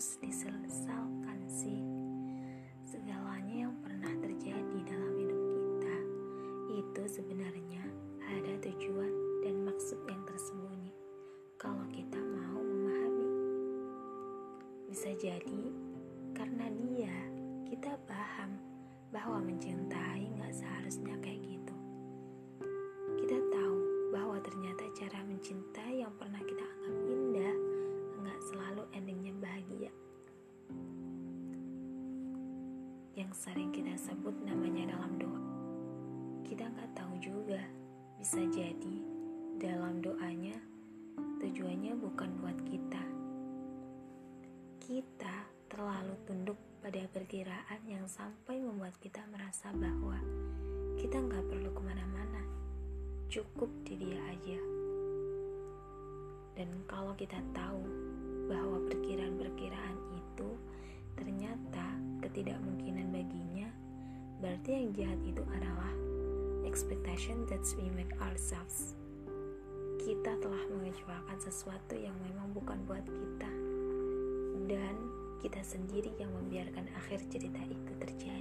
harus disesalkan sih? Segalanya yang pernah terjadi dalam hidup kita itu sebenarnya ada tujuan dan maksud yang tersembunyi. Kalau kita mau memahami, bisa jadi karena dia kita paham bahwa mencintai nggak seharusnya kayak gitu. Yang sering kita sebut namanya dalam doa. Kita nggak tahu juga, bisa jadi dalam doanya tujuannya bukan buat kita. Kita terlalu tunduk pada perkiraan yang sampai membuat kita merasa bahwa kita nggak perlu ke mana-mana, cukup di dia aja. Dan kalau kita tahu bahwa perkiraan-perkiraan itu ternyata ketidakmungkinan berarti yang jahat itu adalah expectation that we make ourselves. Kita telah mengecewakan sesuatu yang memang bukan buat kita, dan kita sendiri yang membiarkan akhir cerita itu terjadi.